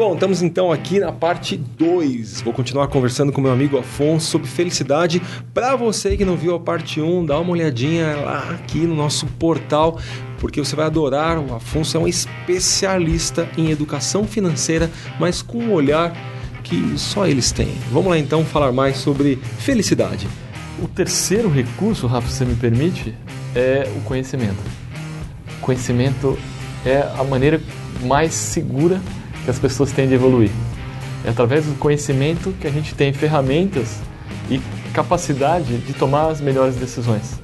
Bom, estamos então aqui na parte 2. Vou continuar conversando com meu amigo Afonso sobre felicidade. Para você que não viu a parte 1, um, dá uma olhadinha lá aqui no nosso portal, porque você vai adorar. O Afonso é um especialista em educação financeira, mas com um olhar que só eles têm. Vamos lá então falar mais sobre felicidade. O terceiro recurso, Rafa, se me permite, é o conhecimento. Conhecimento é a maneira mais segura que as pessoas têm de evoluir. É através do conhecimento que a gente tem ferramentas e capacidade de tomar as melhores decisões.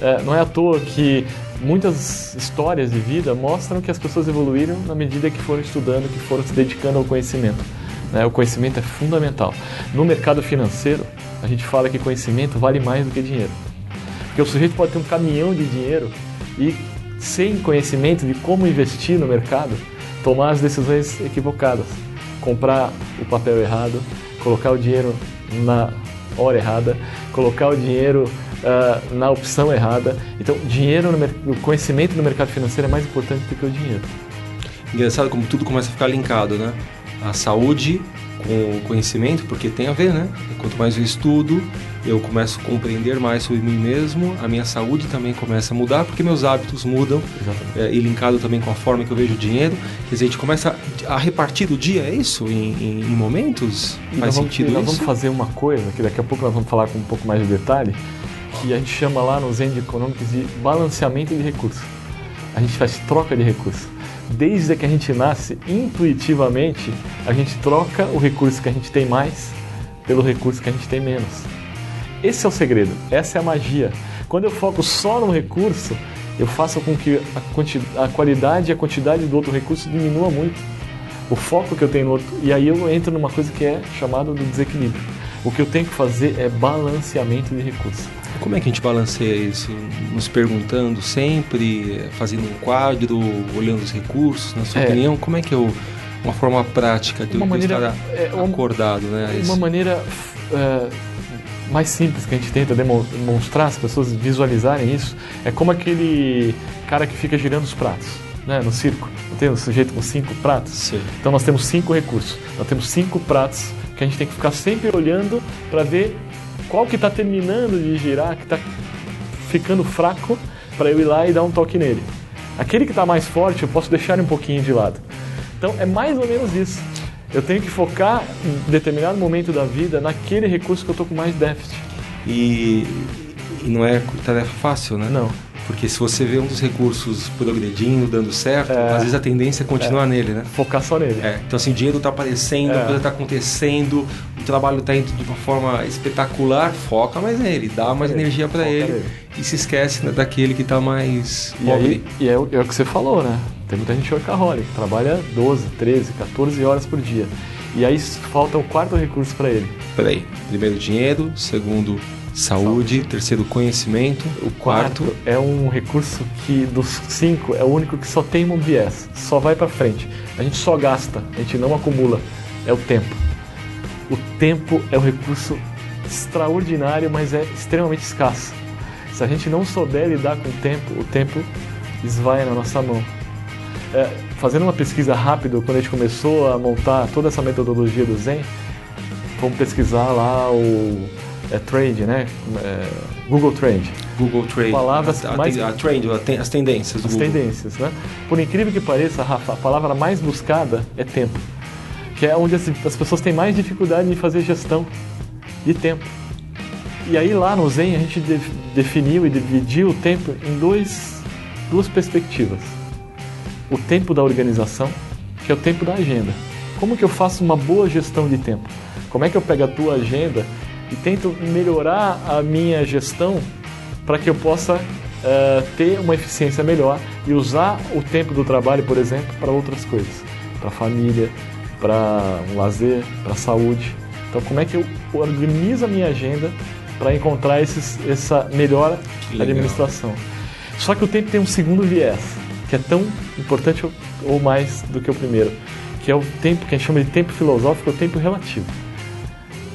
É, não é à toa que muitas histórias de vida mostram que as pessoas evoluíram na medida que foram estudando, que foram se dedicando ao conhecimento. Né? O conhecimento é fundamental. No mercado financeiro, a gente fala que conhecimento vale mais do que dinheiro. Porque o sujeito pode ter um caminhão de dinheiro e, sem conhecimento de como investir no mercado, tomar as decisões equivocadas, comprar o papel errado, colocar o dinheiro na hora errada, colocar o dinheiro uh, na opção errada. Então, dinheiro no conhecimento no mercado financeiro é mais importante do que o dinheiro. Engraçado como tudo começa a ficar linkado, né? A saúde com o conhecimento, porque tem a ver, né? Quanto mais eu estudo, eu começo a compreender mais sobre mim mesmo, a minha saúde também começa a mudar, porque meus hábitos mudam, é, e linkado também com a forma que eu vejo o dinheiro. Quer dizer, a gente começa a repartir o dia, é isso? Em, em, em momentos? E Faz vamos, sentido nós isso? vamos fazer uma coisa, que daqui a pouco nós vamos falar com um pouco mais de detalhe, que a gente chama lá nos Zen Econômicos de balanceamento de recursos. A gente faz troca de recursos desde que a gente nasce, intuitivamente, a gente troca o recurso que a gente tem mais pelo recurso que a gente tem menos. Esse é o segredo, essa é a magia. Quando eu foco só no recurso, eu faço com que a, a qualidade e a quantidade do outro recurso diminua muito. O foco que eu tenho no outro. E aí eu entro numa coisa que é chamada do desequilíbrio. O que eu tenho que fazer é balanceamento de recursos. Como é que a gente balanceia isso? Nos perguntando sempre, fazendo um quadro, olhando os recursos, na sua é. opinião? Como é que eu. Uma forma prática de uma maneira, estar é, acordado, né? Uma esse... maneira é, mais simples que a gente tenta demonstrar, as pessoas visualizarem isso, é como aquele cara que fica girando os pratos. Né, no circo, não tem um sujeito com cinco pratos? Sim. Então nós temos cinco recursos, nós temos cinco pratos que a gente tem que ficar sempre olhando para ver qual que está terminando de girar, que está ficando fraco, para eu ir lá e dar um toque nele. Aquele que está mais forte, eu posso deixar um pouquinho de lado. Então é mais ou menos isso. Eu tenho que focar em determinado momento da vida naquele recurso que eu estou com mais déficit. E, e não é tarefa fácil, né? Não. Porque se você vê um dos recursos progredindo, dando certo, é, às vezes a tendência é continuar é, nele, né? Focar só nele. É, então assim, o dinheiro está aparecendo, é. a coisa está acontecendo, o trabalho está indo de uma forma espetacular, foca mais nele, dá mais energia para ele nele. e se esquece né, daquele que está mais e Aí, e é, é, o que você falou, né? Tem muita gente workaholic, trabalha 12, 13, 14 horas por dia. E aí falta o quarto recurso para ele. Peraí, primeiro dinheiro, segundo Saúde, Saúde, terceiro conhecimento, o quarto, quarto, é um recurso que dos cinco é o único que só tem um viés, só vai para frente. A gente só gasta, a gente não acumula. É o tempo. O tempo é um recurso extraordinário, mas é extremamente escasso. Se a gente não souber lidar com o tempo, o tempo esvai na nossa mão. É, fazendo uma pesquisa rápida, quando a gente começou a montar toda essa metodologia do Zen, vamos pesquisar lá o é trade, né? É, Google Trade. Google Trade. Palavras a, mais... a trend, as tendências. as tendências, né? Por incrível que pareça, Rafa, a palavra mais buscada é tempo, que é onde as, as pessoas têm mais dificuldade em fazer gestão de tempo. E aí lá no Zen a gente de, definiu e dividiu o tempo em dois, duas perspectivas. O tempo da organização, que é o tempo da agenda. Como que eu faço uma boa gestão de tempo? Como é que eu pego a tua agenda e tento melhorar a minha gestão para que eu possa uh, ter uma eficiência melhor e usar o tempo do trabalho, por exemplo, para outras coisas, para a família, para um lazer, para a saúde. Então, como é que eu organizo a minha agenda para encontrar esses, essa melhor administração? Só que o tempo tem um segundo viés, que é tão importante ou mais do que o primeiro, que é o tempo que a gente chama de tempo filosófico, o tempo relativo.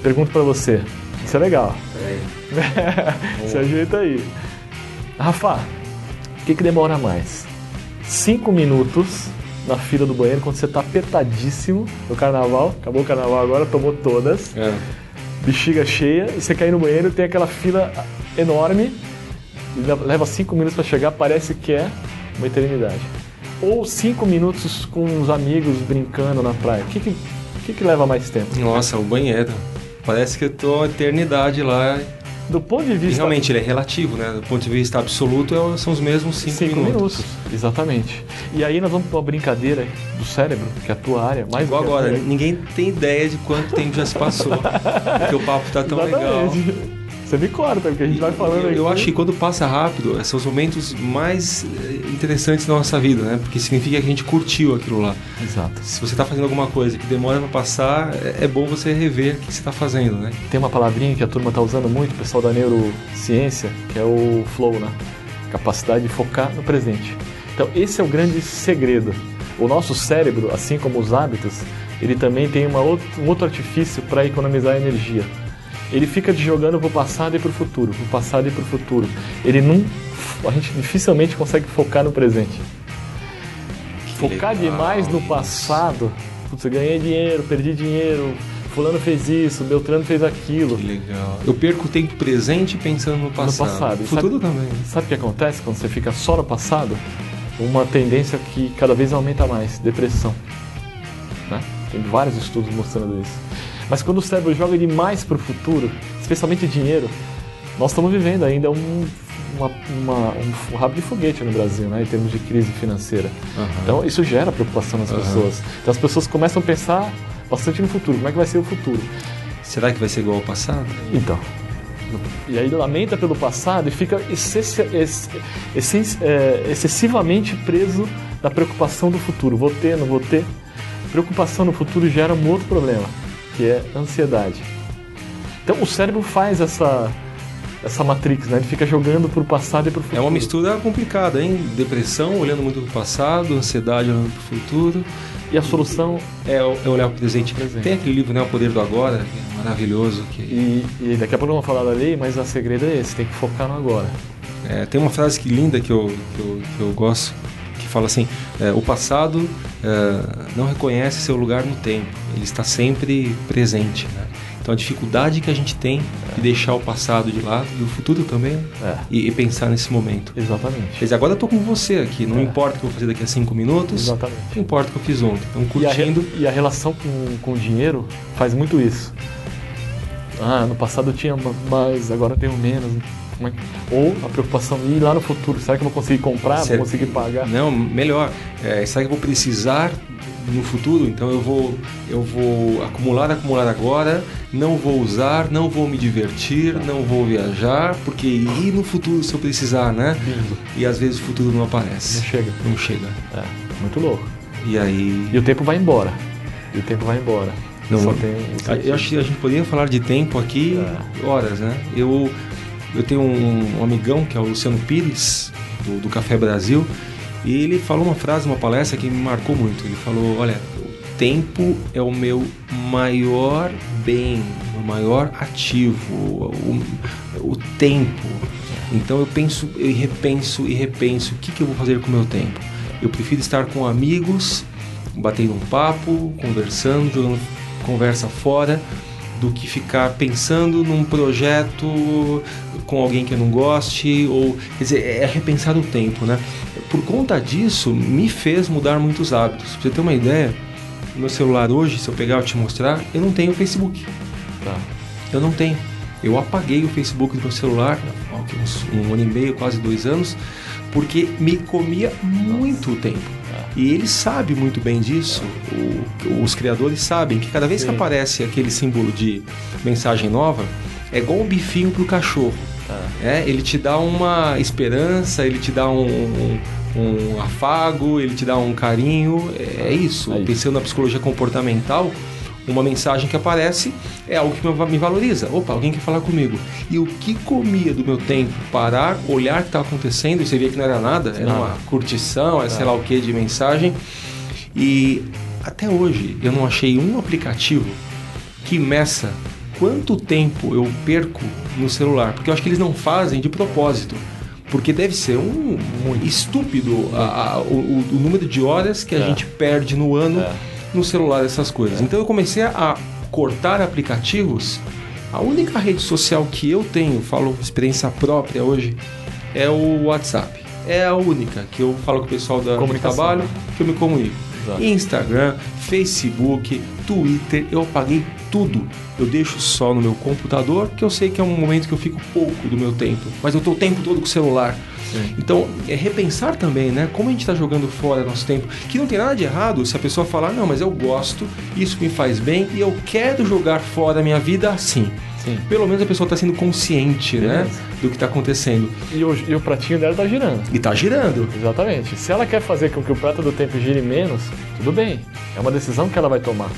Pergunto para você, isso é legal. É. Se ajeita aí. Rafa, o que, que demora mais? Cinco minutos na fila do banheiro quando você tá apertadíssimo no carnaval. Acabou o carnaval agora, tomou todas. É. Bexiga cheia, e você cai no banheiro tem aquela fila enorme, leva- cinco minutos para chegar, parece que é uma eternidade. Ou cinco minutos com os amigos brincando na praia. O que, que, que, que leva mais tempo? Nossa, o banheiro. Parece que eu tô a eternidade lá. Do ponto de E vista realmente ele é relativo, né? Do ponto de vista absoluto, é- são os mesmos cinco, Cinco minutos. minutos. exatamente. E aí nós vamos para uma brincadeira do cérebro, que é a tua área, mais Igual agora, ninguém tem ideia de quanto tempo já se passou. porque o papo tá tão legal. Você me corta, porque a gente vai falando Eu, aqui. eu acho que quando passa rápido, são os momentos mais eh, interessantes da nossa vida, né? Porque significa que a gente curtiu aquilo lá. Exato. Se você está fazendo alguma coisa que demora para passar, é é bom você rever o que você está fazendo, né? Tem uma palavrinha que a turma está usando muito, o pessoal da neurociência, que é o flow, né? Capacidade de focar no presente. Então, esse é o grande segredo. O nosso cérebro, assim como os hábitos, ele também tem uma outra, um outro artifício para economizar energia. Ele fica jogando para o passado e para o futuro, para o passado e para o futuro. Ele não, a gente dificilmente consegue focar no presente. Focar legal. demais no passado, putz, eu ganhei dinheiro, perdi dinheiro, fulano fez isso, Beltrano fez aquilo. Que legal. Eu perco o tempo presente pensando no passado. passado. O futuro Sabe- também. Sabe o que acontece quando você fica só no passado? Uma tendência que cada vez aumenta mais, depressão. Né? Tem vários estudos mostrando isso. Mas quando o cérebro joga demais para o futuro, especialmente dinheiro, nós estamos vivendo ainda um, uma, uma- um, rabo de foguete no Brasil, né, em termos de crise financeira. Então isso gera preocupação nas Aham. pessoas. Então as pessoas começam a pensar bastante no futuro. Como é que vai ser o futuro? Será que vai ser igual ao passado? Então. E aí lamenta pelo passado e fica ex- essen- é, excessivamente preso na preocupação do futuro. Vou ter, não vou ter. Preocupação no futuro gera um outro problema, que é ansiedade. Então o cérebro faz essa, essa matrix, né? Ele fica jogando pro passado e pro futuro. É uma mistura complicada, hein? Depressão, olhando muito para o passado, ansiedade, olhando para o futuro. E a solução, É, é olhar para o presente. Presente. Tem aquele livro, né? O Poder do Agora, que é maravilhoso. Que, e, e daqui a pouco vamos falar da lei, mas o segredo é esse, tem que focar no agora. é, tem uma frase que linda que eu, que eu, que eu gosto, que fala assim: é, o passado é, não reconhece seu lugar no tempo, ele está sempre presente. Né? Então a dificuldade que a gente tem de deixar o passado de lado e o futuro também É, e, e pensar nesse momento. exatamente. Quer dizer, agora eu tô com você aqui, não É. importa o que eu vou fazer daqui a cinco minutos, Exatamente. não importa o que eu fiz ontem. Então E a, re- curtindo. e a relação com, com o dinheiro faz muito isso. Ah, no passado eu tinha ma- mais, agora eu tenho menos. É Ou a preocupação de ir lá no futuro. Será que eu vou conseguir comprar? Será- Vou conseguir pagar? Não, melhor. É, será que eu vou precisar no futuro? Então eu vou, eu vou acumular, acumular agora, não vou usar, não vou me divertir, não vou viajar, porque e no futuro se eu precisar, né? E às vezes o futuro não Não aparece, chega. não chega. É, muito louco. E aí. E o tempo vai embora. E o tempo vai embora. Não, Só tem. Eu acho que a gente poderia falar de tempo aqui horas, né? Eu, eu tenho um, um amigão que é o Luciano Pires, do, do Café Brasil, e ele falou uma frase, uma palestra que me marcou muito. Ele falou: Olha, o tempo é o meu maior bem, o maior ativo, o, o tempo. Então eu penso e repenso e repenso o que, que eu vou fazer com o meu tempo. Eu prefiro estar com amigos, batendo um papo, conversando, jogando conversa fora, do que ficar pensando num projeto com alguém que eu não goste, ou quer dizer, é repensar o tempo, né? Por conta disso, me fez mudar muitos hábitos. Pra você ter uma ideia, meu celular hoje, se eu pegar e te mostrar, eu não tenho Facebook. Tá. Eu não tenho. Eu apaguei o Facebook do meu celular há uns um ano e meio, quase dois anos, porque me comia muito tempo. E ele sabe muito bem disso, o- os criadores sabem que cada vez que Sim. aparece aquele símbolo de mensagem nova, é igual um bifinho pro cachorro. É, ele te dá uma esperança, ele te dá um, um- um afago, ele te dá um carinho. É isso. É isso. Pensando na psicologia comportamental, uma mensagem que aparece é algo que me- valoriza. Opa, alguém quer falar comigo. E o que comia do meu tempo? Parar, olhar o que está acontecendo, e você via que não era nada, era uma curtição, era sei lá o que de mensagem. E até hoje eu não achei um aplicativo que meça quanto tempo eu perco no celular, porque eu acho que eles não fazem de propósito. Porque deve ser um muito estúpido a, a, o, o, número de horas que a é. gente perde no ano é. No celular, essas coisas. Então eu comecei a cortar aplicativos. A única rede social que eu tenho, falo experiência própria hoje, é o WhatsApp. É a única que eu falo com o pessoal da, do trabalho, que eu me comunico. Exato. Instagram, Facebook, Twitter, eu apaguei tudo. Eu deixo só no meu computador, que eu sei que é um momento que eu fico pouco do meu tempo, mas eu estou o tempo todo com o celular. Sim. Então, é repensar também, né? Como a gente está jogando fora nosso tempo. Que não tem nada de errado se a pessoa falar, não, mas eu gosto, isso me faz bem e eu quero jogar fora a minha vida assim. Sim. Pelo menos a pessoa está sendo consciente, né, Beleza. né? Do que está acontecendo. E o, e o pratinho dela está girando. E está girando. Exatamente. Se ela quer fazer com que o prato do tempo gire menos, tudo bem. É uma decisão que ela vai tomar.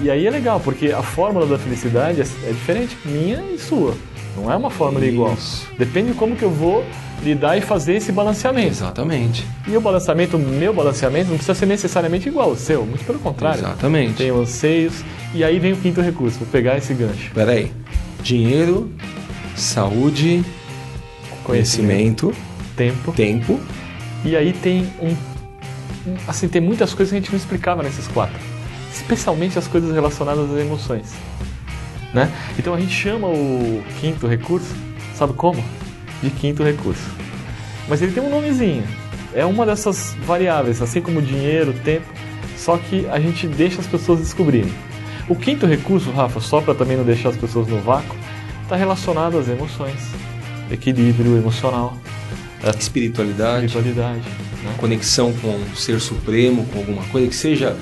E aí é legal, porque a fórmula da felicidade é, é diferente minha e sua. Não é uma fórmula Isso. igual. Depende de como que eu vou lidar e fazer esse balanceamento. Exatamente. E o balanceamento, o meu balanceamento, não precisa ser necessariamente igual ao seu, muito pelo contrário. Exatamente. Tem anseios. E aí vem o quinto recurso, vou pegar esse gancho. Peraí. Dinheiro, saúde, conhecimento, conhecimento tempo. tempo. E aí tem um. Assim, tem muitas coisas que a gente não explicava nesses quatro especialmente as coisas relacionadas às emoções. Né? Então a gente chama o quinto recurso, sabe como? De quinto recurso. Mas ele tem um nomezinho. É uma dessas variáveis, assim como dinheiro, tempo, só que a gente deixa as pessoas descobrirem. O quinto recurso, Rafa, só para também não deixar as pessoas no vácuo, está relacionado às emoções, equilíbrio emocional, espiritualidade, espiritualidade né? conexão com o ser supremo, com alguma coisa que seja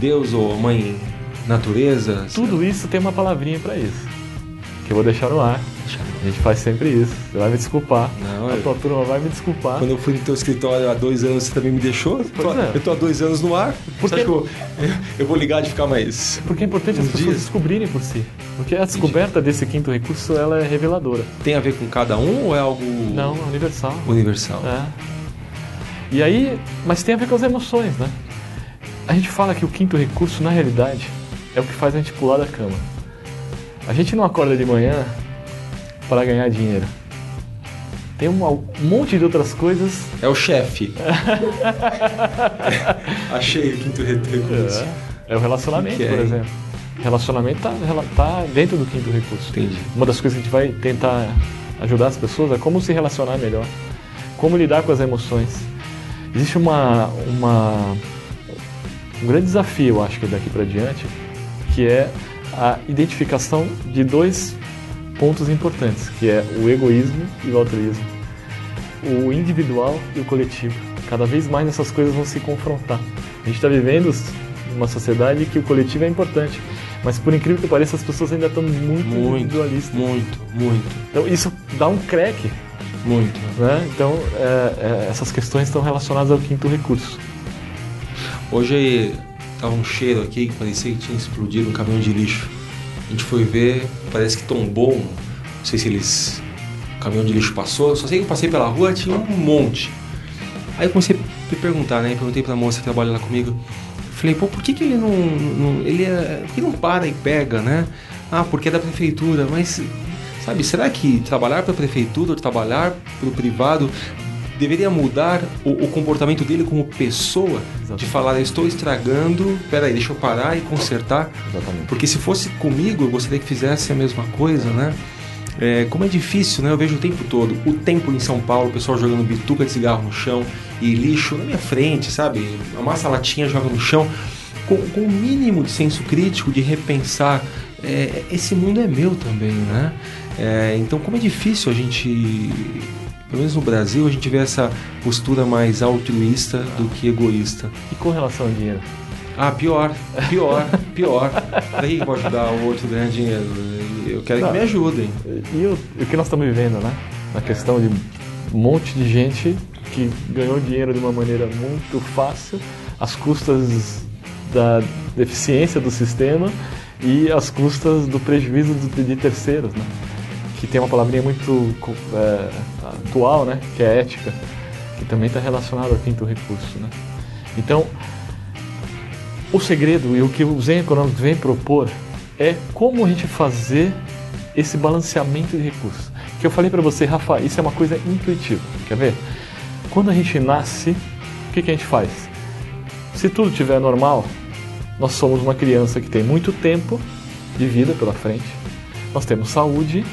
Deus ou mãe natureza? Tudo isso tem uma palavrinha para isso. Que eu vou deixar no ar. A gente faz sempre isso. Você vai me desculpar. Não, a tua turma vai me desculpar. Quando eu fui no teu escritório há dois anos, você também me deixou? Pois é. Eu tô há dois anos no ar. Porque... Você que eu, eu vou ligar de ficar mais. Porque é importante as pessoas dias? descobrirem por si. Porque a descoberta Entendi. desse quinto recurso ela é reveladora. Tem a ver com cada um ou é algo. Não, universal. Universal. É. E aí. Mas tem a ver com as emoções, né? A gente fala que o quinto recurso, na realidade, é o que faz a gente pular da cama. A gente não acorda de manhã para ganhar dinheiro. Tem um monte de outras coisas. É o chefe. Achei o quinto recurso. É, é o relacionamento, por é? exemplo. Relacionamento está tá dentro do quinto recurso. Entendi. Uma das coisas que a gente vai tentar ajudar as pessoas é como se relacionar melhor, como lidar com as emoções. Existe uma, uma um grande desafio, eu acho que daqui para diante, que é a identificação de dois pontos importantes, que é o egoísmo e o altruísmo, o individual e o coletivo. Cada vez mais essas coisas vão se confrontar. A gente está vivendo uma sociedade que o coletivo é importante, mas por incrível que pareça, as pessoas ainda estão muito, muito individualistas. Muito, muito. Então isso dá um creque. Muito. Né? Então é, é, essas questões estão relacionadas ao quinto recurso. Hoje tava um cheiro aqui que parecia que tinha explodido um caminhão de lixo. A gente foi ver, parece que tombou, não sei se eles. O caminhão de lixo passou, só sei que eu passei pela rua tinha um monte. Aí eu comecei a perguntar, né? Perguntei pra moça que trabalha lá comigo. Falei, pô, por que, que ele não, não. ele é, por que não para e pega, né? Ah, porque é da prefeitura, mas sabe, será que trabalhar para a prefeitura trabalhar para o privado deveria mudar o, o comportamento dele como pessoa, Exatamente. de falar, estou estragando, peraí, deixa eu parar e consertar. Exatamente. Porque se fosse comigo, eu gostaria que fizesse a mesma coisa, né? É, como é difícil, né? Eu vejo o tempo todo. O tempo em São Paulo, o pessoal jogando bituca de cigarro no chão e lixo na minha frente, sabe? Amassa a latinha, joga no chão. Com, com o mínimo de senso crítico, de repensar. É, esse mundo é meu também, né? É, então, como é difícil a gente pelo menos no Brasil, a gente vê essa postura mais altruísta do que egoísta. E com relação ao dinheiro? Ah, pior, pior, pior. Daí que pode ajudar o outro a ganhar dinheiro. Eu quero Não, que me ajudem. E o, o que nós estamos vivendo, né? Na questão de um monte de gente que ganhou dinheiro de uma maneira muito fácil, às custas da deficiência do sistema e às custas do prejuízo de terceiros, né? Que tem uma palavrinha muito é, atual, né? Que é ética, que também está relacionado ao quinto recurso, né? Então, o segredo e o que o Zen Econômico vem propor é como a gente fazer esse balanceamento de recursos. Que eu falei para você, Rafa, isso é uma coisa intuitiva. Quer ver? Quando a gente nasce, o que, que a gente faz? Se tudo estiver normal, nós somos uma criança que tem muito tempo de vida pela frente. Nós temos saúde,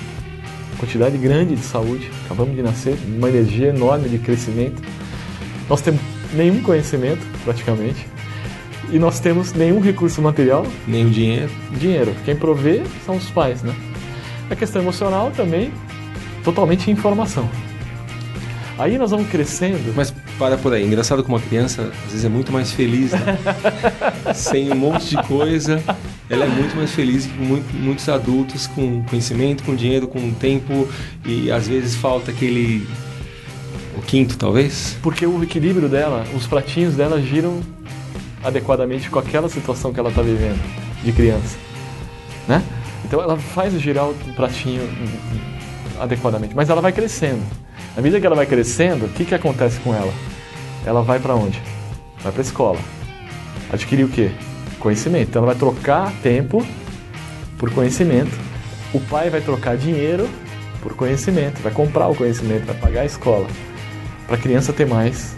quantidade grande de saúde, acabamos de nascer, uma energia enorme de crescimento. Nós temos nenhum conhecimento, praticamente, e nós temos nenhum recurso material, nenhum dinheiro. Dinheiro. Quem provê são os pais, né? A questão emocional também, totalmente informação. Aí nós vamos crescendo. Mas para por aí. Engraçado que uma criança às vezes é muito mais feliz, né? Sem um monte de coisa. Ela é muito mais feliz que muito, muitos adultos com conhecimento, com dinheiro, com tempo e às vezes falta aquele o quinto, talvez. Porque o equilíbrio dela, os pratinhos dela giram adequadamente com aquela situação que ela está vivendo de criança, né? Então ela faz girar o pratinho adequadamente, mas ela vai crescendo. Na medida que ela vai crescendo, o que, que acontece com ela? Ela vai para onde? Vai para a escola. Adquirir o quê? Conhecimento. Então ela vai trocar tempo por conhecimento. O pai vai trocar dinheiro por conhecimento, vai comprar o conhecimento, vai pagar a escola para a criança ter mais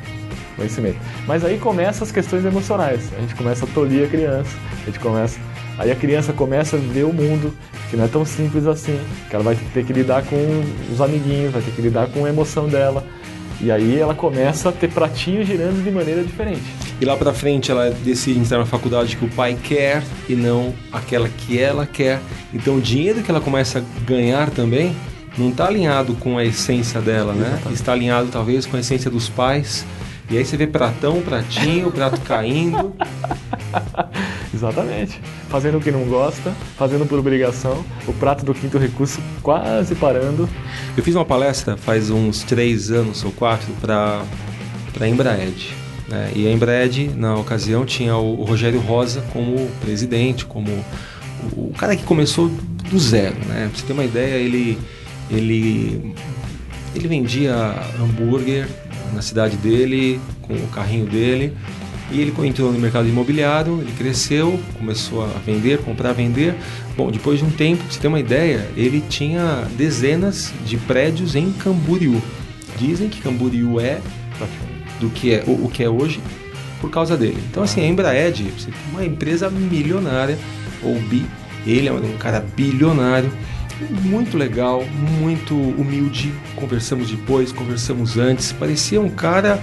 conhecimento. Mas aí começam as questões emocionais. A gente começa a tolir a criança, a gente começa Aí a criança começa a ver o mundo, que não é tão simples assim, que ela vai ter que lidar com os amiguinhos, vai ter que lidar com a emoção dela. E aí ela começa a ter pratinhos girando de maneira diferente. E lá para frente ela decide entrar na faculdade que o pai quer e não aquela que ela quer. Então o dinheiro que ela começa a ganhar também não está alinhado com a essência dela, né? Está alinhado talvez com a essência dos pais. E aí você vê pratão, pratinho, prato caindo. Exatamente. Fazendo o que não gosta, fazendo por obrigação, o prato do quinto recurso quase parando. Eu fiz uma palestra faz uns três anos ou quatro para a Embraed. Né? E a Embraed, na ocasião, tinha o Rogério Rosa como presidente, como o cara que começou do zero. Né? Pra você ter uma ideia, ele, ele, ele vendia hambúrguer na cidade dele, com o carrinho dele. E ele entrou no mercado imobiliário, ele cresceu, começou a vender, comprar, vender. Bom, depois de um tempo, pra você ter uma ideia, ele tinha dezenas de prédios em Camboriú. Dizem que Camboriú é do que é o, que é hoje por causa dele. Então assim, a Embraed, você tem uma empresa milionária, ou bi, ele é um cara bilionário, muito legal, muito humilde. Conversamos depois, conversamos antes. Parecia um cara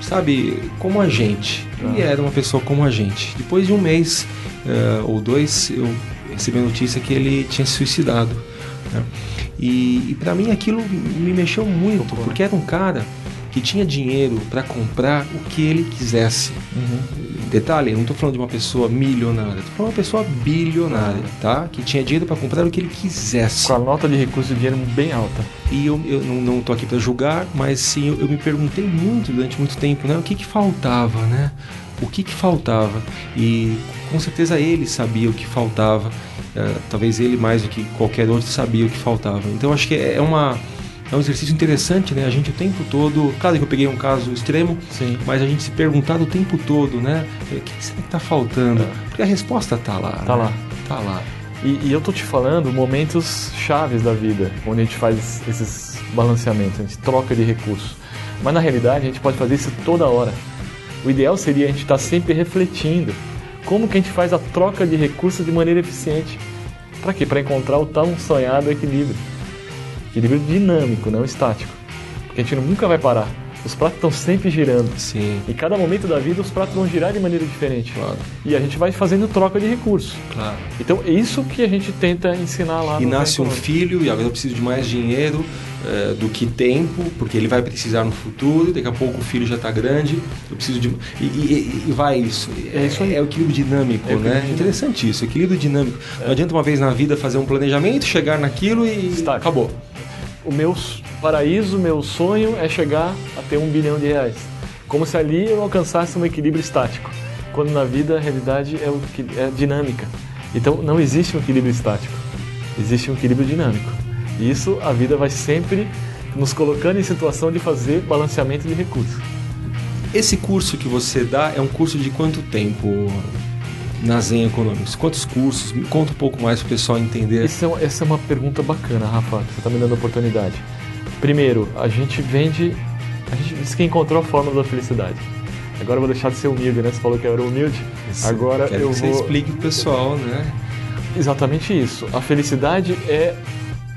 sabe, como a gente. Ah. E era uma pessoa como a gente. Depois de um mês uh, ou dois, eu recebi a notícia que ele tinha se suicidado. Né? E, e para mim aquilo me mexeu muito, porque era um cara que tinha dinheiro para comprar o que ele quisesse. Uhum. Detalhe, não estou falando de uma pessoa milionária, estou falando de uma pessoa bilionária, tá? Que tinha dinheiro para comprar o que ele quisesse. Com a nota de recurso de dinheiro bem alta. E eu, eu não estou aqui para julgar, mas sim, eu, eu, me perguntei muito durante muito tempo, né? O que que faltava, né? O que que faltava? E com certeza ele sabia o que faltava. Uh, talvez ele mais do que qualquer outro sabia o que faltava. Então acho que é uma é um exercício interessante, né? A gente o tempo todo, claro que eu peguei um caso extremo, Sim. mas a gente se perguntar o tempo todo, né? O que será que está faltando? É. Porque a resposta está lá. Está né? lá. Está lá. E, e, eu tô te falando momentos chaves da vida, onde a gente faz esses balanceamentos, a gente troca de recursos. Mas na realidade a gente pode fazer isso toda hora. O ideal seria a gente estar tá sempre refletindo como que a gente faz a troca de recursos de maneira eficiente. Para quê? Para encontrar o tão sonhado equilíbrio. Equilíbrio dinâmico, não estático. Porque a gente nunca vai parar. Os pratos estão sempre girando. Sim. Em cada momento da vida, os pratos vão girar de maneira diferente. Claro. E a gente vai fazendo troca de recursos. Claro. Então, é isso que a gente tenta ensinar lá e no E nasce um filho, e agora eu preciso de mais dinheiro é, do que tempo, porque ele vai precisar no futuro. Daqui a pouco o filho já está grande, eu preciso de. E, e, e vai isso. É, isso aí. é o equilíbrio dinâmico, é o né? Dinâmico. Interessante isso, equilíbrio dinâmico. É. Não adianta uma vez na vida fazer um planejamento, chegar naquilo e. Está. Acabou o meu paraíso, meu sonho é chegar a ter um bilhão de reais. Como se ali eu alcançasse um equilíbrio estático. Quando na vida a realidade é, o, é dinâmica. Então não existe um equilíbrio estático, existe um equilíbrio dinâmico. E isso a vida vai sempre nos colocando em situação de fazer balanceamento de recursos. Esse curso que você dá é um curso de quanto tempo? Na Zen Economics? Quantos cursos? Me conta um pouco mais para o pessoal entender. Essa é, essa é uma pergunta bacana, Rafa, que você está me dando a oportunidade. Primeiro, a gente vende. A gente disse que encontrou a fórmula da felicidade. Agora eu vou deixar de ser humilde, né? Você falou que eu era humilde. Isso. Agora eu vou. você explique pro pessoal, né? Exatamente isso. A felicidade é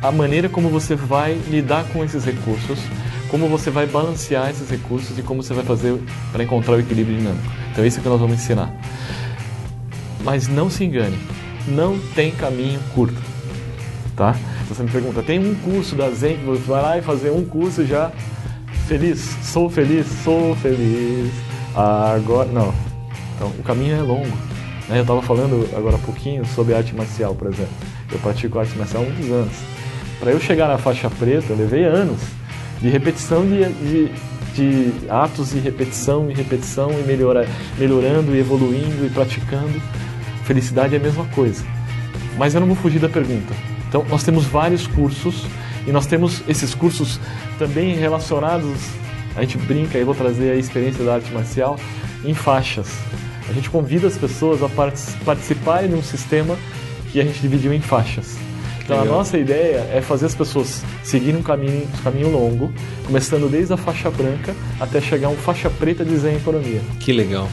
a maneira como você vai lidar com esses recursos, como você vai balancear esses recursos e como você vai fazer para encontrar o equilíbrio dinâmico. Então, isso é que nós vamos ensinar. Mas não se engane, não tem caminho curto, tá? Você me pergunta, tem um curso da Zen que você vai lá e fazer um curso já feliz, sou feliz, sou feliz. Agora, não. Então, o caminho é longo. Né? Eu estava falando agora há pouquinho sobre arte marcial, por exemplo. Eu pratico arte marcial há muitos anos. Para eu chegar na faixa preta, eu levei anos de repetição de, de, de atos e repetição e repetição e melhora, melhorando e evoluindo e praticando. Felicidade é a mesma coisa. Mas eu não vou fugir da pergunta. Então, nós temos vários cursos e nós temos esses cursos também relacionados. A gente brinca, eu vou trazer a experiência da arte marcial em faixas. A gente convida as pessoas a participarem de um sistema que a gente dividiu em faixas. Então a nossa ideia é fazer as pessoas seguirem um caminho, um caminho longo, começando desde a faixa branca até chegar a um faixa preta de Zen Economia. Que legal.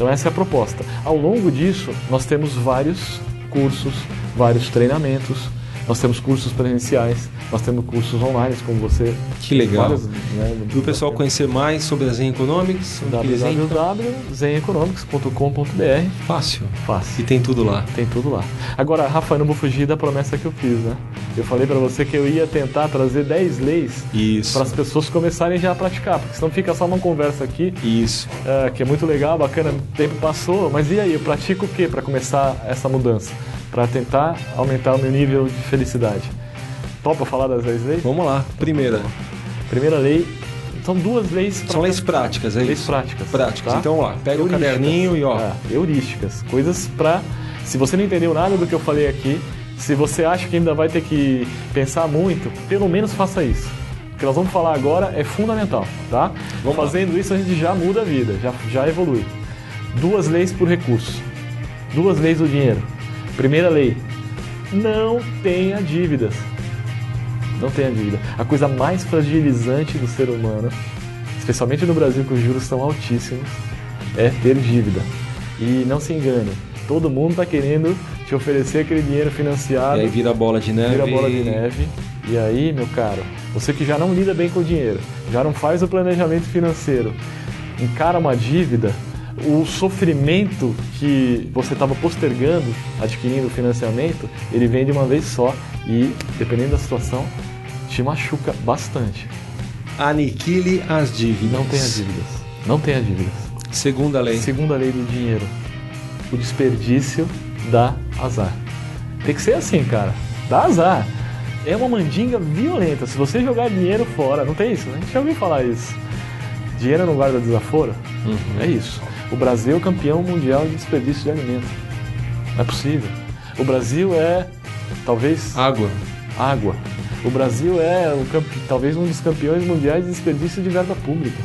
Então essa é a proposta. Ao longo disso, nós temos vários cursos, vários treinamentos, nós temos cursos presenciais, nós temos cursos online, como você. Que legal. Né, Para o pessoal conhecer mais sobre a Zen Economics, www.zeneconomics.com.br Fácil. Fácil. E tem tudo lá. Tem tudo lá. Agora, Rafa, eu não vou fugir da promessa que eu fiz, né? Eu falei para você que eu ia tentar trazer 10 leis para as pessoas começarem já a praticar, porque senão fica só uma conversa aqui. Isso. É, que é muito legal, bacana, o tempo passou, mas e aí, eu pratico o que para começar essa mudança? Para tentar aumentar o meu nível de felicidade. Topa falar das 10 leis? Vamos lá. Primeira. Primeira lei. São duas leis. São leis práticas, é leis isso? práticas. Práticas. Tá? Então, ó, pega Heurísticas. o caderninho e ó. É, heurísticas. Coisas para. Se você não entendeu nada do que eu falei aqui, se você acha que ainda vai ter que pensar muito, pelo menos faça isso. O que nós vamos falar agora é fundamental, tá? Vamos Fazendo isso a gente já muda a vida, já, já evolui. Duas leis por recurso. Duas leis do dinheiro. Primeira lei: não tenha dívidas. Não tenha dívida. A coisa mais fragilizante do ser humano, especialmente no Brasil que os juros são altíssimos, é ter dívida. E não se engane, todo mundo está querendo te oferecer aquele dinheiro financiado. E aí vira bola de neve. Vira bola de neve. E aí, meu caro, você que já não lida bem com o dinheiro, já não faz o planejamento financeiro, encara uma dívida, o sofrimento que você estava postergando adquirindo o financiamento, ele vem de uma vez só e, dependendo da situação, te machuca bastante. Aniquile as dívidas. Não tenha dívidas. Não tenha dívidas. Segunda lei. Segunda lei do dinheiro. O desperdício dá azar. Tem que ser assim, cara. Dá azar. É uma mandinga violenta. Se você jogar dinheiro fora, não tem isso, né? A gente já ouviu falar isso. Dinheiro não guarda desaforo? Uhum. É isso. O Brasil é o campeão mundial de desperdício de alimento. Não é possível. O Brasil é, talvez, Água. água. O Brasil é o talvez um dos campeões mundiais de desperdício de verba pública.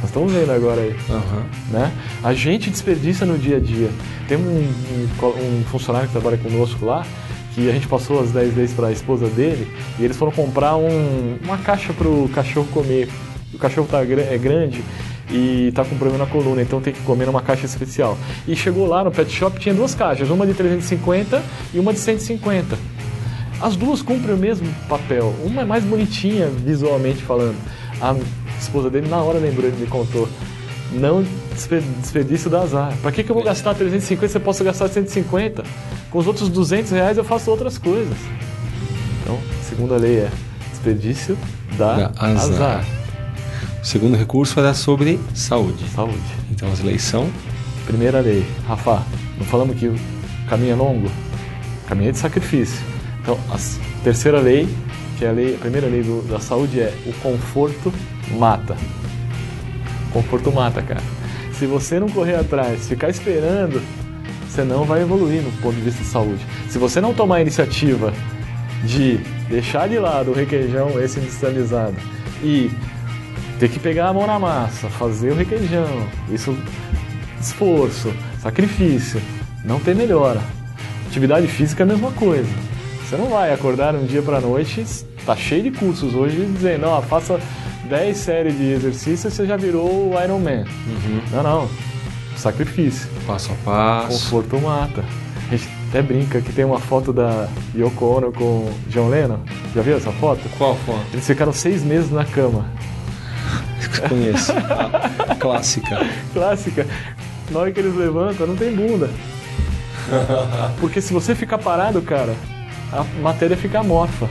Nós estamos vendo agora aí. Aham. Né? A gente desperdiça no dia a dia. Tem um, um um funcionário que trabalha conosco lá, que a gente passou as 10 vezes para a esposa dele, e eles foram comprar um- uma caixa para o cachorro comer. O cachorro tá, é grande e tá com problema na coluna, então tem que comer numa caixa especial. E chegou lá no pet shop, tinha duas caixas, uma de 350 e uma de 150. As duas cumprem o mesmo papel. Uma é mais bonitinha visualmente falando. A esposa dele na hora lembrou, ele me contou. Não despe- desperdício da azar. Pra que, que eu vou gastar 350 se eu posso gastar 150? Com os outros 200 reais eu faço outras coisas. Então, a segunda lei é desperdício da Dá azar. azar. O segundo recurso vai dar sobre saúde. Saúde. Então as leis são. Primeira lei. Rafa, não falamos que o caminho é longo? Caminho é de sacrifício. Então, a terceira lei, que é a, lei, a primeira lei do- da saúde é o conforto mata. Conforto mata, cara. Se você não correr atrás, ficar esperando, você não vai evoluir no ponto de vista de saúde. Se você não tomar a iniciativa de deixar de lado o requeijão esse industrializado e ter que pegar a mão na massa, fazer o requeijão, isso esforço, sacrifício, Não tem melhora. Atividade física é a mesma coisa. Você não vai acordar um dia para noite, tá cheio de cursos hoje dizendo, ó, faça 10 séries de exercícios você já virou o Iron Man. Uhum. Não, não. Sacrifício. Passo a passo. Conforto mata. A gente até brinca que tem uma foto da Yoko Ono com John Lennon. Já viu essa foto? Qual foto? Eles ficaram seis meses na cama. Conheço. Clássica. Clássica. Na hora que eles levantam, não tem bunda. Porque se você ficar parado, cara, a matéria fica amorfa.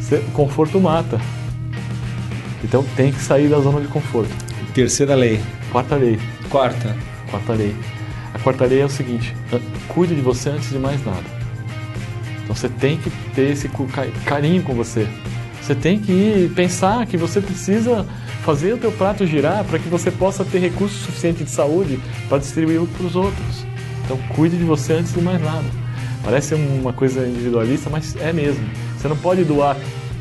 Você- conforto mata. Então tem que sair da zona de conforto. Terceira lei. Quarta lei. Quarta. Quarta lei. A quarta lei é o seguinte: cuide de você antes de mais nada. Então você tem que ter esse carinho com você. Você tem que pensar que você precisa fazer o teu prato girar para que você possa ter recurso suficiente de saúde para distribuir para os outros. Então cuide de você antes de mais nada. Parece uma coisa individualista, mas é mesmo. Você não pode doar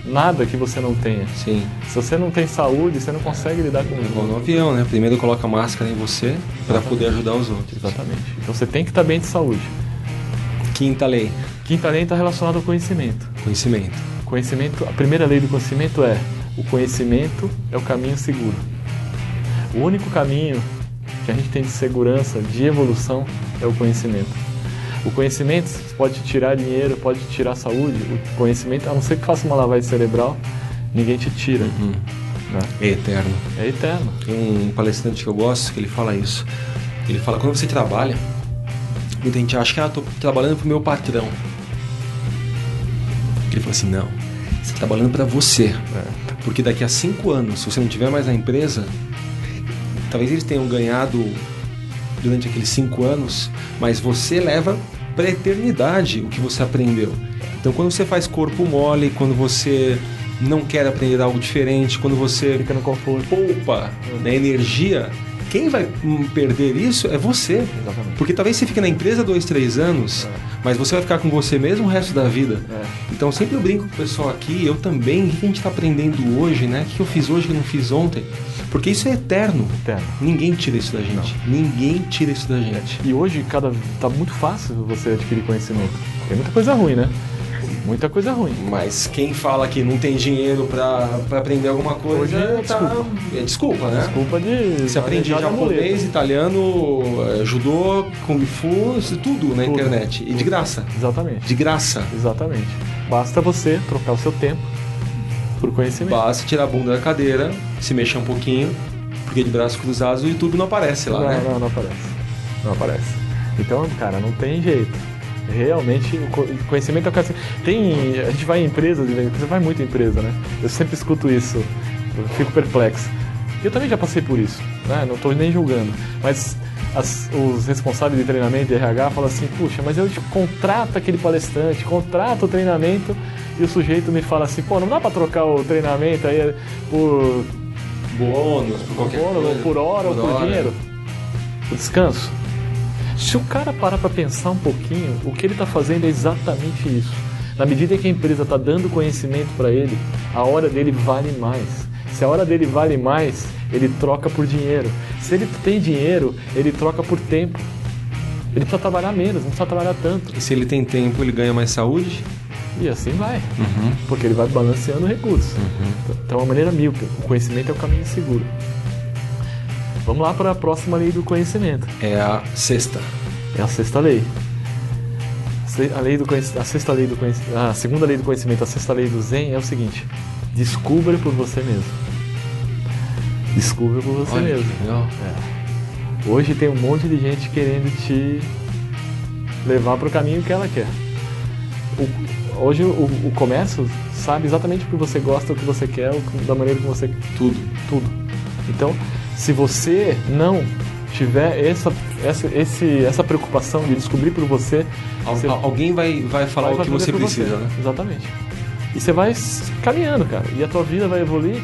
nada que você não tenha. Sim. Se você não tem saúde, você não consegue lidar com Igual no avião, né? Primeiro coloca a máscara em você para poder ajudar os outros. Exatamente. Então você tem que estar bem de saúde. Quinta lei. Quinta lei está relacionada ao conhecimento. Conhecimento. Conhecimento, a primeira lei do conhecimento é: o conhecimento é o caminho seguro. O único caminho que a gente tem de segurança, de evolução, é o conhecimento. O conhecimento pode tirar dinheiro, pode tirar saúde. O conhecimento, a não ser que faça uma lavagem cerebral, ninguém te tira. Uhum. né? É eterno. É eterno. Tem um palestrante que eu gosto que ele fala isso. Ele fala quando você trabalha, muita gente acha que ah, tô trabalhando pro meu patrão. Ele fala assim, não, você tá trabalhando para você. É. Porque daqui a cinco anos, se você não tiver mais na empresa, talvez eles tenham ganhado durante aqueles cinco anos, mas você leva para eternidade o que você aprendeu. Então, quando você faz corpo mole, quando você não quer aprender algo diferente, quando você Fica no conforto. poupa né, energia, quem vai hum, perder isso é você. Exatamente. Porque talvez você fique na empresa dois, três anos, mas você vai ficar com você mesmo o resto da vida. É. Então sempre eu brinco com o pessoal aqui, eu também, o que a gente está aprendendo hoje, né? O que eu fiz hoje que eu não fiz ontem? Porque isso é eterno. Eterno. Ninguém tira isso da gente. Ninguém tira isso da gente. E hoje cada tá muito fácil você adquirir conhecimento. Tem muita coisa ruim, né? Muita coisa ruim. Mas quem fala que não tem dinheiro pra pra aprender alguma coisa, Hoje é tá- desculpa. é desculpa, né? Desculpa de. Você aprende japonês, italiano, eh, judô, kung fu, tudo na Tudo. internet. E de graça. Exatamente. De graça. Exatamente. Basta você trocar o seu tempo por conhecimento. Basta tirar a bunda da cadeira, se mexer um pouquinho, porque de braços cruzados o YouTube não aparece lá, não, né? não, não aparece. Não aparece. Então, cara, não tem jeito. Realmente, o co- o conhecimento é o que Tem. A gente vai em empresas, quando, você vai muito em empresa, né? Eu sempre escuto isso. Eu fico perplexo. Eu também já passei por isso, né? Não estou nem julgando. Mas as- os responsáveis de treinamento de RH falam assim: puxa, mas eu contrato aquele palestrante, contrato o treinamento e o sujeito me fala assim: pô, não dá para trocar o treinamento aí por Bônus, por qualquer por, coisa. por hora ou por hora. dinheiro. O descanso. Se o cara parar para pensar um pouquinho, o que ele está fazendo é exatamente isso. Na medida que a empresa está dando conhecimento para ele, a hora dele vale mais. Se a hora dele vale mais, ele troca por dinheiro. Se ele tem dinheiro, ele troca por tempo. Ele precisa trabalhar menos, não precisa trabalhar tanto. E se ele tem tempo, ele ganha mais saúde? E assim vai. Porque ele vai balanceando recursos. Então é uma maneira míope. O conhecimento é o caminho seguro. Vamos lá para a próxima lei do conhecimento. É a sexta. É a sexta lei. A, lei do a sexta lei do conhecimento, a segunda lei do conhecimento, a sexta lei do Zen é o seguinte: descubra por você mesmo. Descubra por você Olha mesmo. legal. É. Hoje tem um monte de gente querendo te levar para o caminho que ela quer. O- hoje o, o comércio sabe exatamente o que você gosta, o que você quer, o da maneira que você Tudo. tudo. Então, se você não tiver essa, essa, esse, essa preocupação de descobrir por você, Al- você al- alguém vai, vai falar vai o que você precisa, né? Exatamente. E você vai caminhando, cara. E a tua vida vai evoluir?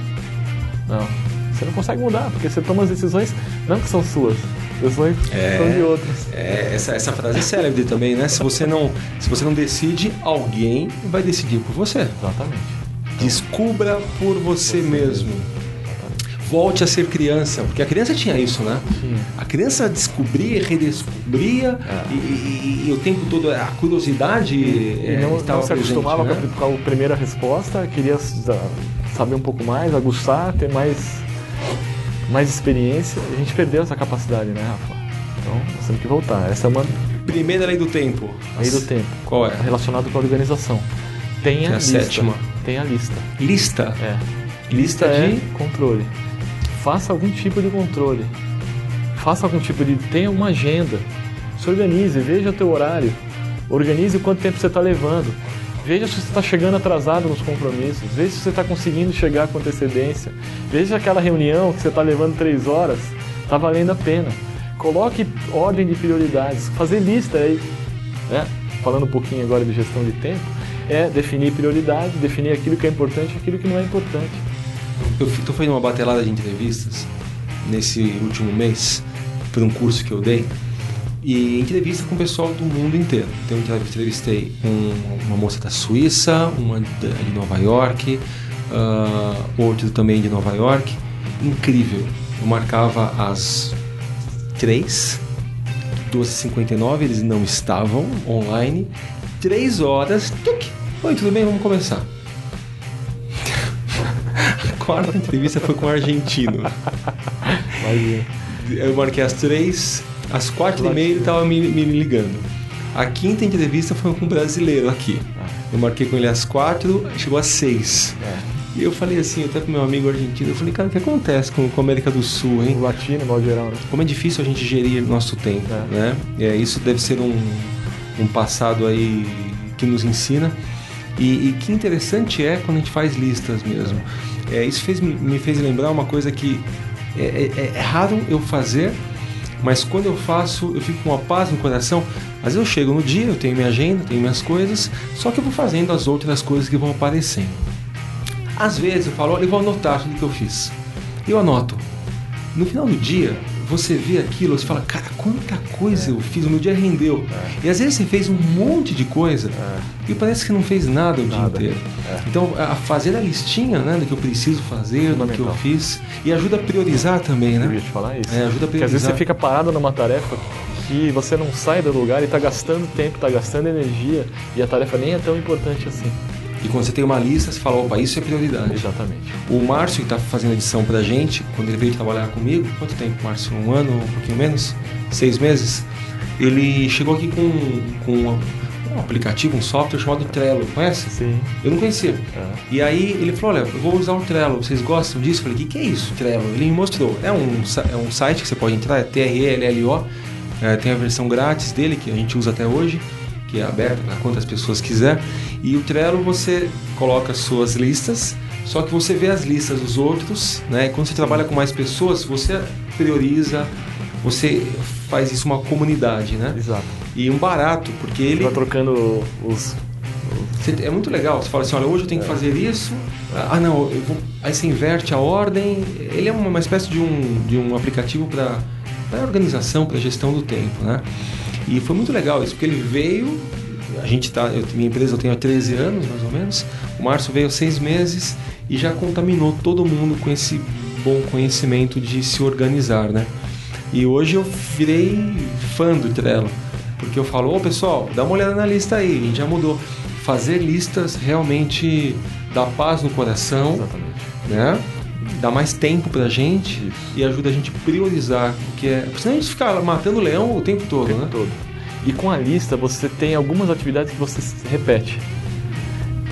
Não. Você não consegue mudar, porque você toma as decisões não que são suas, decisões É. são de outros. É, essa, essa frase é célebre também, né? Se você, não, se você não decide, alguém vai decidir por você. Exatamente. Descubra por você mesmo. Volte a ser criança, porque a criança tinha isso, né? Tinha. A criança descobria, redescobria e, e- e o tempo todo a curiosidade E é, não, estava não se presente, acostumava né? com a primeira resposta, queria sa- saber um pouco mais, aguçar, ter mais, mais experiência. A gente perdeu essa capacidade, né, Rafa? Então, nós temos que voltar. Essa é uma Primeira lei do tempo. lei do tempo. Qual é? Relacionado com a organização. Tem Que é a a lista. sétima. Tem a lista. Lista. É. Lista é de controle. Faça algum tipo de controle. Faça algum tipo de. Tenha uma agenda. Se organize, veja teu horário. Organize quanto tempo você está levando. Veja se você está chegando atrasado nos compromissos. Veja se você está conseguindo chegar com antecedência. Veja aquela reunião que você está levando três horas. Está valendo a pena. Coloque ordem de prioridades. Fazer lista aí. Né? Falando um pouquinho agora de gestão de tempo. É definir prioridade, definir aquilo que é importante e aquilo que não é importante. Eu estou fazendo uma batelada de entrevistas nesse último mês por um curso que eu dei e entrevista com o pessoal do mundo inteiro. Então eu entrevistei um- uma moça da Suíça, uma de Nova York, ah, outro também de Nova York. Incrível. Eu marcava às 3, 12h59, eles não estavam online. 3 horas, tuc, oi, tudo bem? Vamos começar. Quarta entrevista foi com um argentino. Mas, Eu marquei às três, às quatro e meia ele estava me, me ligando. A quinta entrevista foi com um brasileiro aqui. Eu marquei com ele às quatro, chegou às seis. é. E eu falei assim, até pro meu amigo argentino, eu falei, cara, o que acontece com, com a América do Sul, hein? O latino, no modo geral, né? Como é difícil a gente gerir nosso tempo, É. né? É, isso deve ser um, um passado aí que nos ensina. E, e que interessante é quando a gente faz listas mesmo. É, isso fez, me fez lembrar uma coisa que é, é- é raro eu fazer, mas quando eu faço, eu fico com uma paz no coração. Vezes eu chego no dia, eu tenho minha agenda, tenho minhas coisas, só que eu vou fazendo as outras coisas que vão aparecendo. Às vezes eu falo, olha, eu vou anotar tudo que eu fiz. Eu anoto. No final do dia, você vê aquilo, você fala, cara, quanta coisa eu fiz, o meu dia rendeu. E às vezes você fez um monte de coisa e parece que não fez nada o Nada. dia inteiro. É. Então, a fazer a listinha né, do que eu preciso fazer, do que eu fiz, e ajuda a priorizar também, Eu né? ia te falar isso. É, ajuda a Porque às vezes priorizar. você fica parado numa tarefa que você não sai do lugar e está gastando tempo, está gastando energia e a tarefa nem é tão importante assim. E quando você tem uma lista, você fala, opa, isso é prioridade. Exatamente. O Márcio, que está fazendo a edição pra gente, quando ele veio trabalhar comigo, quanto tempo, Márcio? Um ano, um pouquinho menos? Seis meses? Ele chegou aqui com, com um, um aplicativo, um software chamado Trello, conhece? Sim. Eu não conhecia. É. E aí ele falou, olha, eu vou usar o Trello, vocês gostam disso? Eu falei, o que, que é isso, Trello? Ele me mostrou. É um, é um site que você pode entrar, é T-R-E-L-L-O. É, tem a versão grátis dele, que a gente usa até hoje, que é aberta para quantas pessoas quiser. E o Trello você coloca as suas listas, só que você vê as listas dos outros, né? E quando você trabalha com mais pessoas, você prioriza, você faz isso uma comunidade, né? Exato. E um barato, porque ele Ele vai trocando os. você- É muito legal. Você fala assim, olha, hoje eu tenho que fazer isso. Ah, não, eu vou... aí você inverte a ordem. Ele é uma, uma espécie de um, de um aplicativo para organização, para gestão do tempo, né? E foi muito legal isso, porque ele veio. A gente tá, eu, minha empresa eu tenho há 13 anos, mais ou menos. O Márcio veio há seis meses e já contaminou todo mundo com esse bom conhecimento de se organizar, né? E hoje eu virei fã do Trello, porque eu falo, ô pessoal, dá uma olhada na lista aí, a gente já mudou. Fazer listas realmente dá paz no coração, Exatamente. né? Dá mais tempo pra gente e ajuda a gente a priorizar, porque é, porque senão a gente fica matando o leão o tempo todo, O tempo né? todo. E com a lista você tem algumas atividades que você repete.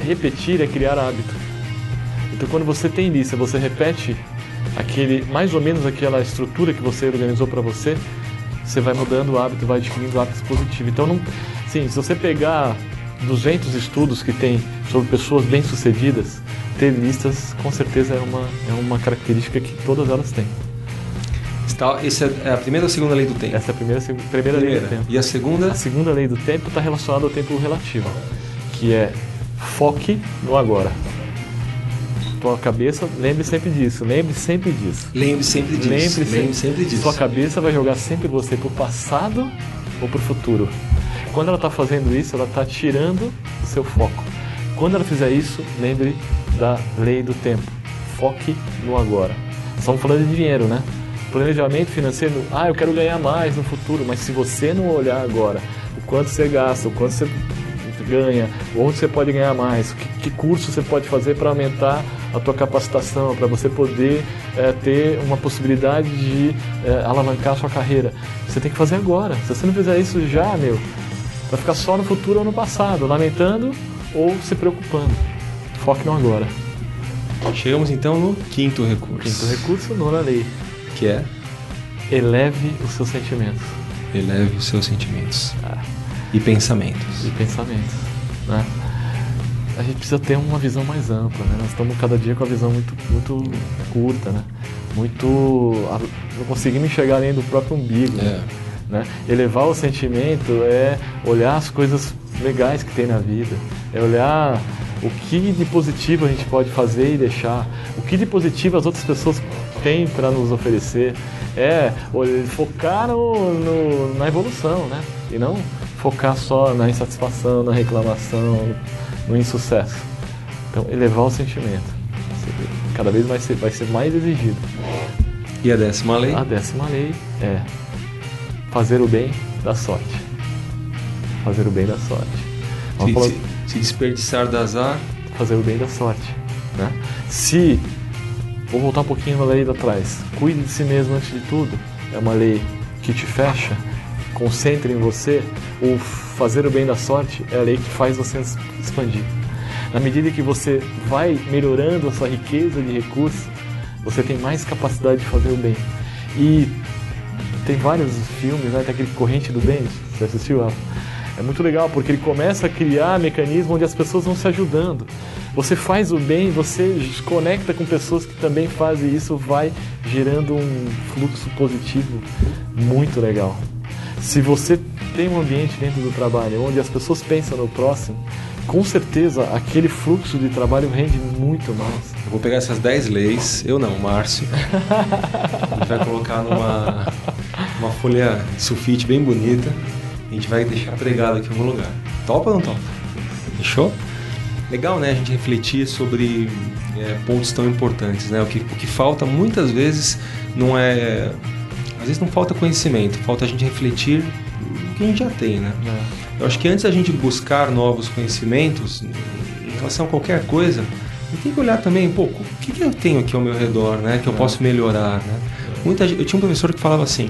Repetir é criar hábito. Então quando você tem lista, você repete aquele mais ou menos aquela estrutura que você organizou para você, você vai mudando o hábito, vai adquirindo hábitos positivos. Então não, sim, se você pegar 200 estudos que tem sobre pessoas bem-sucedidas, ter listas com certeza é uma é uma característica que todas elas têm. Está- Essa é a primeira ou a segunda lei do tempo? Essa é a primeira seg- primeira, lei do tempo. E a segunda? A segunda lei do tempo está relacionada ao tempo relativo, que é foque no agora. Tua cabeça, lembre sempre disso, lembre sempre disso. Lembre sempre disso. Lembre sempre, sempre disso. Sua cabeça vai jogar sempre você pro passado ou pro futuro. Quando ela está fazendo isso, ela está tirando o seu foco. Quando ela fizer isso, lembre da lei do tempo. Foque no agora. Estamos falando de dinheiro, né? Planejamento financeiro, ah, eu quero ganhar mais no futuro, mas se você não olhar agora o quanto você gasta, o quanto você ganha, onde você pode ganhar mais, que, que curso você pode fazer para aumentar a tua capacitação, para você poder é, ter uma possibilidade de é, alavancar a sua carreira. Você tem que fazer agora. Se você não fizer isso já, meu, vai ficar só no futuro ou no passado, lamentando ou se preocupando. Foque no agora. Chegamos então no quinto recurso. Quinto recurso, nona lei. Que é? Eleve os seus sentimentos. Eleve os seus sentimentos. Ah. E pensamentos. E pensamentos. Né? A gente precisa ter uma visão mais ampla, né? Nós estamos cada dia com a visão muito, muito curta, né? Muito... Não conseguimos enxergar além do próprio umbigo. É. Né? Elevar o sentimento é olhar as coisas legais que tem na vida. É olhar o que de positivo a gente pode fazer e deixar, o que de positivo as outras pessoas têm para nos oferecer. É focar no, no, na evolução, né? E não focar só na insatisfação, na reclamação, no insucesso. Então, elevar o sentimento. Cada vez vai ser, vai ser mais exigido. E a décima lei? A décima lei é fazer o bem da sorte. Fazer o bem da sorte. Falar... se, se, desperdiçar do azar. Fazer o bem da sorte. Né? Se. Vou voltar um pouquinho na lei da trás. Cuide de si mesmo antes de tudo. É uma lei que te fecha. Concentre em você. O fazer o bem da sorte é a lei que faz você expandir. Na medida que você vai melhorando a sua riqueza de recursos, você tem mais capacidade de fazer o bem. E tem vários filmes, né? Tem aquele Corrente do Bem, você assistiu? Rafa? É muito legal porque ele começa a criar mecanismos onde as pessoas vão se ajudando. Você faz o bem, você conecta com pessoas que também fazem isso, vai gerando um fluxo positivo muito legal. Se você tem um ambiente dentro do trabalho onde as pessoas pensam no próximo, com certeza aquele fluxo de trabalho rende muito mais. Eu vou pegar essas 10 leis, eu não, Márcio. gente vai colocar numa uma folha de sulfite bem bonita. A gente vai deixar pregado aqui em algum lugar. Topa ou não topa? Fechou? Legal, né? A gente refletir sobre é, pontos tão importantes, né? O que, o que falta muitas vezes não é... Às vezes não falta conhecimento, falta a gente refletir o que a gente já tem, né? É. Eu acho que antes da gente buscar novos conhecimentos em relação a qualquer coisa, a gente tem que olhar também, pô, o que, que eu tenho aqui ao meu redor, né? Que eu é. posso melhorar, né? Muita, eu tinha um professor que falava assim,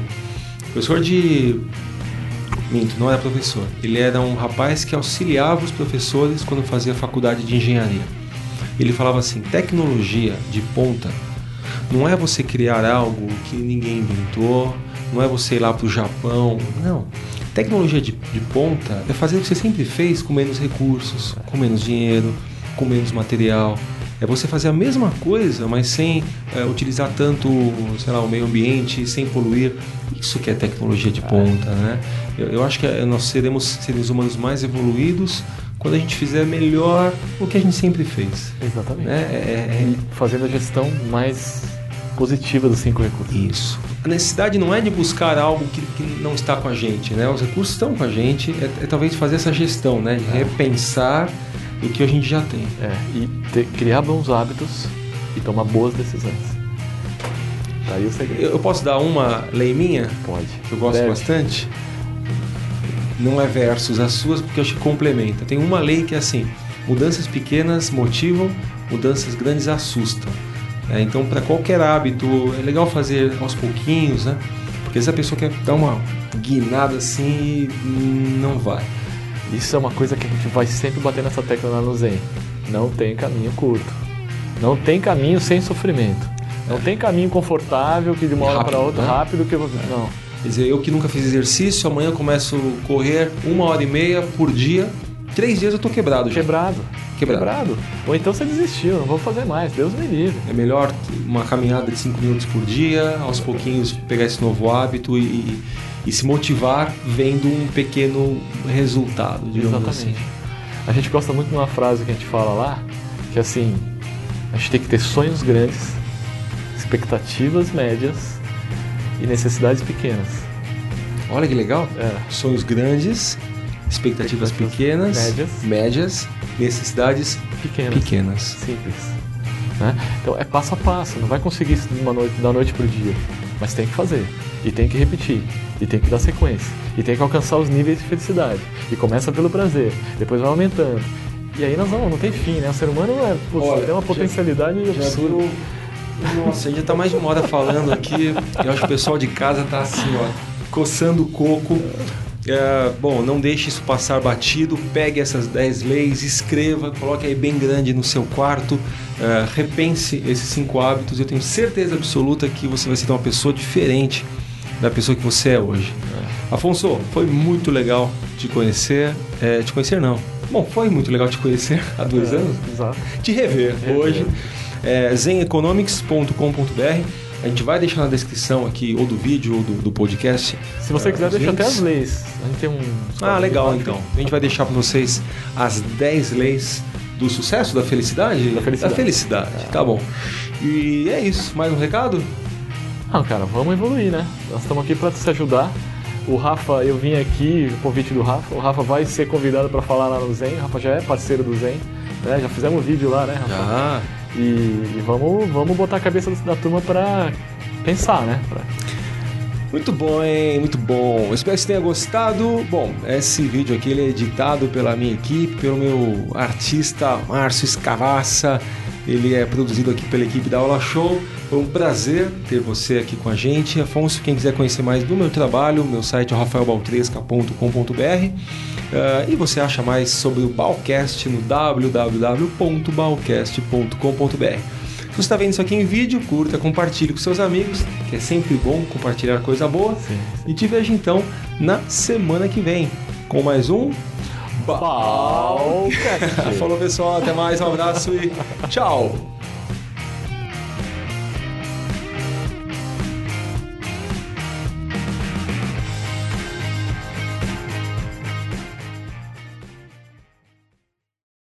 professor de... Minto, não era professor. Ele era um rapaz que auxiliava os professores quando fazia faculdade de engenharia. Ele falava assim, tecnologia de ponta não é você criar algo que ninguém inventou, não é você ir lá para o Japão, não Tecnologia de, de ponta é fazer o que você sempre fez com menos recursos, com menos dinheiro, com menos material. É você fazer a mesma coisa, mas sem é, utilizar tanto, sei lá, o meio ambiente, sem poluir. Isso que é tecnologia de ponta, né? Eu, eu acho que é, nós seremos seres humanos mais evoluídos quando a gente fizer melhor o que a gente sempre fez. Exatamente. Né? É, é, é fazendo a gestão mais positiva dos cinco recursos. Isso a necessidade não é de buscar algo que, que, não está com a gente, né? Os recursos estão com a gente, é, é talvez fazer essa gestão, né? De repensar o que a gente já tem. É, e ter, criar bons hábitos e tomar boas decisões. Tá aí o segredo. Eu, eu posso dar uma lei minha? Pode. Que eu gosto Deve. bastante. Não é versus as suas, porque eu acho que complementa. Tem uma lei que é assim: mudanças pequenas motivam, mudanças grandes assustam. É, então, para qualquer hábito, é legal fazer aos pouquinhos, né? Porque se a pessoa quer dar uma guinada assim não vai. Isso é uma coisa que a gente vai sempre bater nessa tecla lá no Zen. Não tem caminho curto. Não tem caminho sem sofrimento. Não é. tem caminho confortável que de uma hora para outra, né? rápido que. É. Não. Quer dizer, eu que nunca fiz exercício, amanhã começo a correr uma hora e meia por dia. Três dias eu tô quebrado já. Quebrado quebrado. quebrado. Ou então você desistiu, não vou fazer mais, Deus me livre. É melhor uma caminhada de 5 minutos por dia, aos pouquinhos pegar esse novo hábito e, e se motivar vendo um pequeno resultado, digamos Exatamente. assim. A gente gosta muito de uma frase que a gente fala lá, que é assim, a gente tem que ter sonhos grandes, expectativas médias e necessidades pequenas. Olha que legal. É. Sonhos grandes, expectativas, pequenas, médias, médias necessidades pequenas. pequenas. Simples. Né? Então é passo a passo, não vai conseguir isso de uma noite, da noite para o dia, mas tem que fazer, e tem que repetir, e tem que dar sequência, e tem que alcançar os níveis de felicidade. E começa pelo prazer, depois vai aumentando. E aí nós vamos, não tem fim, né? O ser humano é, putz, Olha, tem uma potencialidade Já absurda. virou- Nossa, a gente já tá mais de uma hora falando aqui. Eu acho que o pessoal de casa tá assim, ó, coçando o coco. É, bom, não deixe isso passar batido. Pegue essas 10 leis, escreva, coloque aí bem grande no seu quarto. é, repense esses cinco hábitos. Eu tenho certeza absoluta que você vai ser uma pessoa diferente da pessoa que você é hoje. Afonso, foi muito legal te conhecer. É, te conhecer não. Bom, foi muito legal te conhecer há dois É, anos Exato. te rever Rever. hoje. É, zeneconomics.com.br. A gente vai deixar na descrição aqui, ou do vídeo, ou do, do podcast. Se você é, quiser, deixa até links. as leis. A gente tem um. Ah, legal então. A gente vai deixar para vocês as 10 leis do sucesso, da felicidade? Da felicidade. Da felicidade, tá bom. E é isso. Mais um recado? Não, cara, vamos evoluir, né? Nós estamos aqui para te ajudar. O Rafa, eu vim aqui, o convite do Rafa. O Rafa vai ser convidado para falar lá no Zen. O Rafa já é parceiro do Zen. Né? Já fizemos vídeo lá, né, Rafa? Ah, E, e vamos, vamos botar a cabeça da turma para pensar, né? Pra- Muito bom, hein? Muito bom. Espero que você tenha gostado. Bom, esse vídeo aqui ele é editado pela minha equipe, pelo meu artista Márcio Escavassa. Ele é produzido aqui pela equipe da Aula Show. Foi um prazer ter você aqui com a gente. Afonso, quem quiser conhecer mais do meu trabalho, meu site é rafaelbaltresca.com.br. Ah, e você acha mais sobre o Balcast no www.balcast.com.br. Se você está vendo isso aqui em vídeo, curta, compartilhe com seus amigos, que é sempre bom compartilhar coisa boa. Sim, E te vejo então na semana que vem com mais um. Balcast. Falou pessoal, até mais, um abraço e tchau!